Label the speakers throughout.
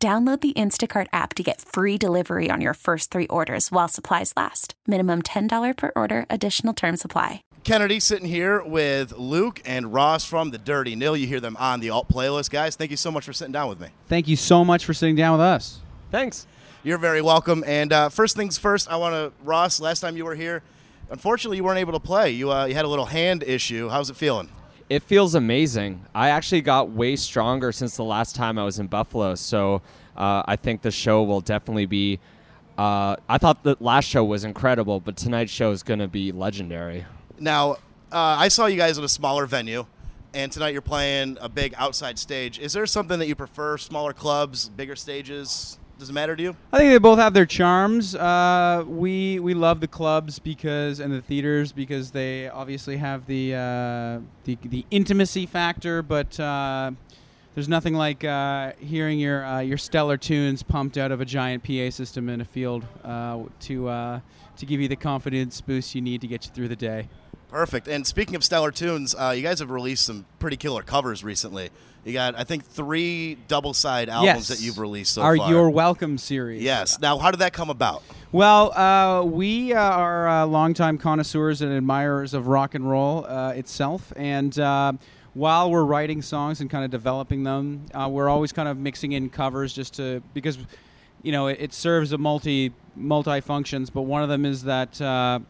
Speaker 1: Download the Instacart app to get free delivery on your first three orders while supplies last. Minimum $10 per order, additional term supply.
Speaker 2: Kennedy sitting here with Luke and Ross from the Dirty Nil. You hear them on the alt playlist, guys. Thank you so much for sitting down with me.
Speaker 3: Thank you so much for sitting down with us.
Speaker 4: Thanks.
Speaker 2: You're very welcome. And uh, first things first, I want to, Ross, last time you were here, unfortunately, you weren't able to play. You, uh, you had a little hand issue. How's it feeling?
Speaker 4: It feels amazing. I actually got way stronger since the last time I was in Buffalo. So uh, I think the show will definitely be. Uh, I thought the last show was incredible, but tonight's show is going to be legendary.
Speaker 2: Now, uh, I saw you guys at a smaller venue, and tonight you're playing a big outside stage. Is there something that you prefer? Smaller clubs, bigger stages? Does it matter to you?
Speaker 3: I think they both have their charms. Uh, we we love the clubs because and the theaters because they obviously have the uh, the, the intimacy factor, but uh, there's nothing like uh, hearing your uh, your stellar tunes pumped out of a giant PA system in a field uh, to uh, to give you the confidence boost you need to get you through the day.
Speaker 2: Perfect. And speaking of stellar tunes, uh, you guys have released some pretty killer covers recently. You got, I think, three double side albums
Speaker 3: Yes.
Speaker 2: that you've released so
Speaker 3: Our
Speaker 2: far.
Speaker 3: You're Welcome series.
Speaker 2: yes. Now, how did that come about?
Speaker 3: Well, uh, we uh, are uh, longtime connoisseurs and admirers of rock and roll uh, itself, and uh, while we're writing songs and kind of developing them, uh, we're always kind of mixing in covers just to because you know it, it serves a multi multi functions. But one of them is that uh,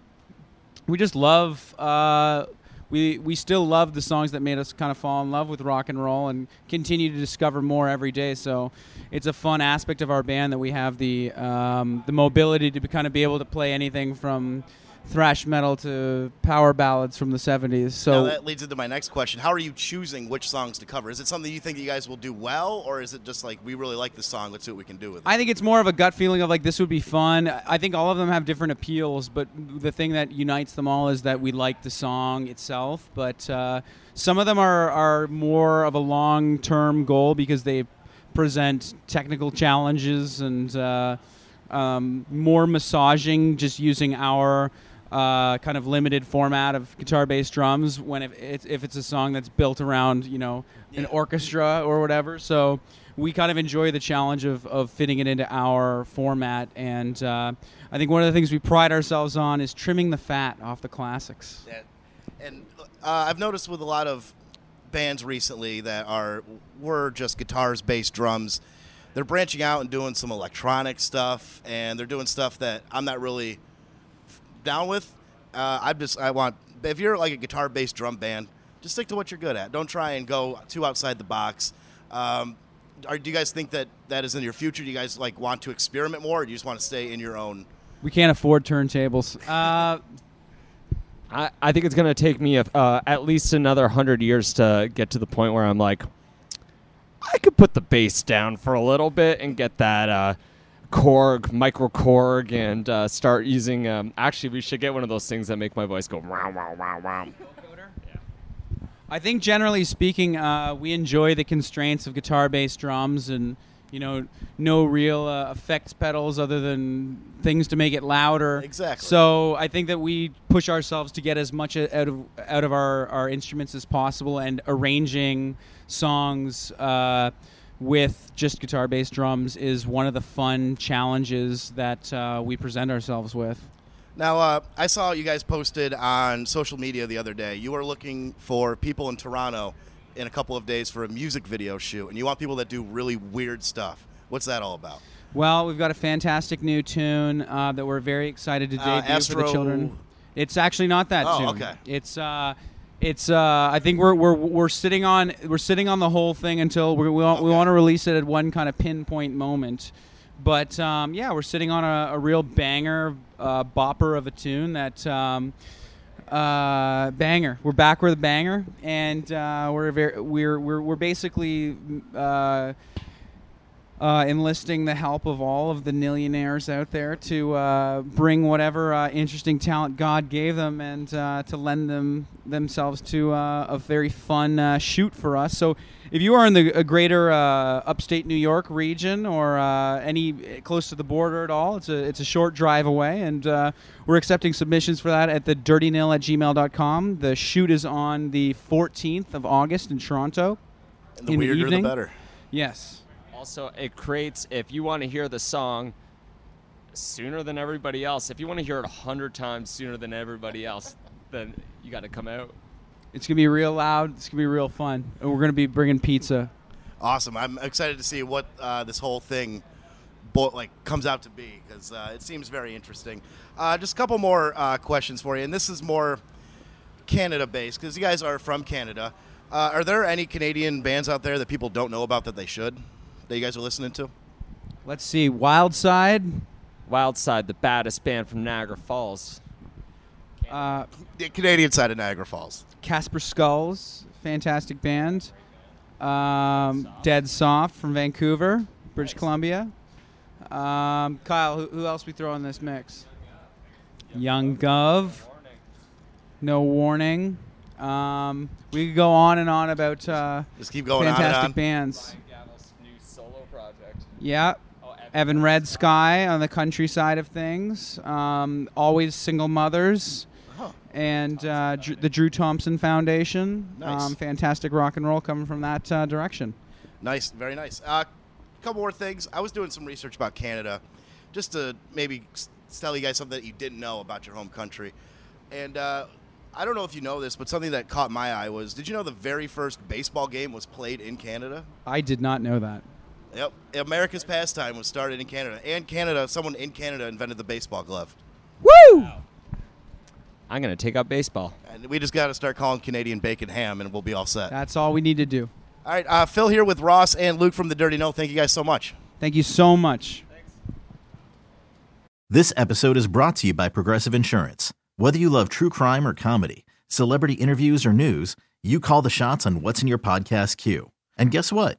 Speaker 3: we just love. Uh, we, we still love the songs that made us kind of fall in love with rock and roll and continue to discover more every day. So it's a fun aspect of our band that we have the um, the mobility to be, kind of be able to play anything from thrash metal to power ballads from the 70s.
Speaker 2: now,
Speaker 3: So
Speaker 2: that leads into my next question. How are you choosing which songs to cover? Is it something you think you guys will do well, or is it just like, we really like this song, let's see what we can do with it?
Speaker 3: I think it's more of a gut feeling of like this would be fun. I think all of them have different appeals, but the thing that unites them all is that we like the song itself. But uh, some of them are, are more of a long term goal because they present technical challenges and uh, um, more massaging just using our uh, kind of limited format of guitar based drums when if it's, if it's a song that's built around you know an orchestra or whatever so we kind of enjoy the challenge of, of fitting it into our format and uh, i think one of the things we pride ourselves on is trimming the fat off the classics
Speaker 2: Yeah. And uh, I've noticed with a lot of bands recently that are were just guitars, bass, drums. They're branching out and doing some electronic stuff, and they're doing stuff that I'm not really down with. Uh, I'm just I want if you're like a guitar based drum band, just stick to what you're good at. Don't try and go too outside the box. Um, are, do you guys think that that is in your future? Do you guys like want to experiment more, or do you just want to stay in your own?
Speaker 3: we can't afford turntables uh,
Speaker 4: I, I think it's going to take me a, uh, at least another 100 years to get to the point where I'm like, I could put the bass down for a little bit and get that uh, Korg, micro Korg, and uh, start using. Um, actually, we should get one of those things that make my voice go wow, wow, wow, wow.
Speaker 3: I think generally speaking, uh, we enjoy the constraints of guitar bass drums and you know no real uh, effects pedals other than things to make it louder.
Speaker 2: Exactly.
Speaker 3: So I think that we push ourselves to get as much out of out of our, our instruments as possible and arranging songs uh, with just guitar bass drums is one of the fun challenges that uh, we present ourselves with.
Speaker 2: Now, uh, I saw you guys posted on social media the other day. You were looking for people in Toronto in a couple of days for a music video shoot, and you want people that do really weird stuff. What's that all about?
Speaker 3: Well, we've got a fantastic new tune uh, that we're very excited to debut
Speaker 2: Uh,
Speaker 3: for the children. It's actually not that
Speaker 2: Oh,
Speaker 3: tune.
Speaker 2: okay.
Speaker 3: It's uh, it's uh, I think we're, we're we're sitting on we're sitting on the whole thing until we we want, we want to release it at one kind of pinpoint moment. But um, yeah, we're sitting on a, a real banger, uh, bopper of a tune that. Um, uh, banger. We're back with a banger, and uh, we're very, we're we're we're basically uh, uh, enlisting the help of all of the millionaires out there to uh, bring whatever uh, interesting talent God gave them and uh, to lend them themselves to uh, a very fun uh, shoot for us. So, if you are in the uh, greater uh, upstate New York region or uh, any close to the border at all, it's a it's a short drive away, and uh, we're accepting submissions for that at the dirtynil at gmail.com. The shoot is on the 14th of August in Toronto.
Speaker 2: And the
Speaker 3: in the
Speaker 2: weirder, the
Speaker 3: evening?
Speaker 2: better.
Speaker 3: Yes.
Speaker 4: Also, it creates if you want to hear the song sooner than everybody else. If you want to hear it a hundred times sooner than everybody else, then you got to come out.
Speaker 3: It's gonna be real loud. It's gonna be real fun, and we're gonna be bringing pizza.
Speaker 2: Awesome. I'm excited to see what uh, this whole thing bo- like comes out to be because uh, it seems very interesting. Uh, just a couple more uh, questions for you, and this is more Canada based because you guys are from Canada. Uh, are there any Canadian bands out there that people don't know about that they should? That you guys are listening to?
Speaker 3: Let's see, Wild Side,
Speaker 4: Wild Side, the baddest band from Niagara Falls.
Speaker 3: uh,
Speaker 2: The Canadian side of Niagara Falls.
Speaker 3: Casper Skulls, fantastic band. Um, Dead Soft from Vancouver, British Columbia. Um, Kyle, who, who else we throw in this mix? Young Guv. No warning. Um, we could go on and on about uh,
Speaker 2: Just keep going
Speaker 3: fantastic
Speaker 2: on and on.
Speaker 3: bands. Yeah.
Speaker 4: Oh,
Speaker 3: Evan Red Sky on the country side of things. Um, always single mothers.
Speaker 2: Oh.
Speaker 3: And uh, Dr- the Drew Thompson Foundation.
Speaker 2: Nice.
Speaker 3: Um, fantastic rock and roll coming from that uh, direction.
Speaker 2: Nice, very nice. A uh, couple more things. I was doing some research about Canada, just to maybe tell you guys something that you didn't know about your home country. And uh, I don't know if you know this, but something that caught my eye was: Did you know the very first baseball game was played in Canada?
Speaker 3: I did not know that.
Speaker 2: Yep, America's pastime was started in Canada, and Canada. Someone in Canada invented the baseball glove,
Speaker 3: Woo!
Speaker 4: I'm gonna take up baseball.
Speaker 2: and we just got to start calling Canadian bacon ham, and we'll be all set.
Speaker 3: That's all we need to do.
Speaker 2: All right, uh, Phil here with Ross and Luke from the Dirty Nil. Thank you guys so much.
Speaker 3: Thank you so much. Thanks.
Speaker 5: This episode is brought to you by Progressive Insurance. Whether you love true crime or comedy, celebrity interviews or news, you call the shots on what's in your podcast queue. And guess what?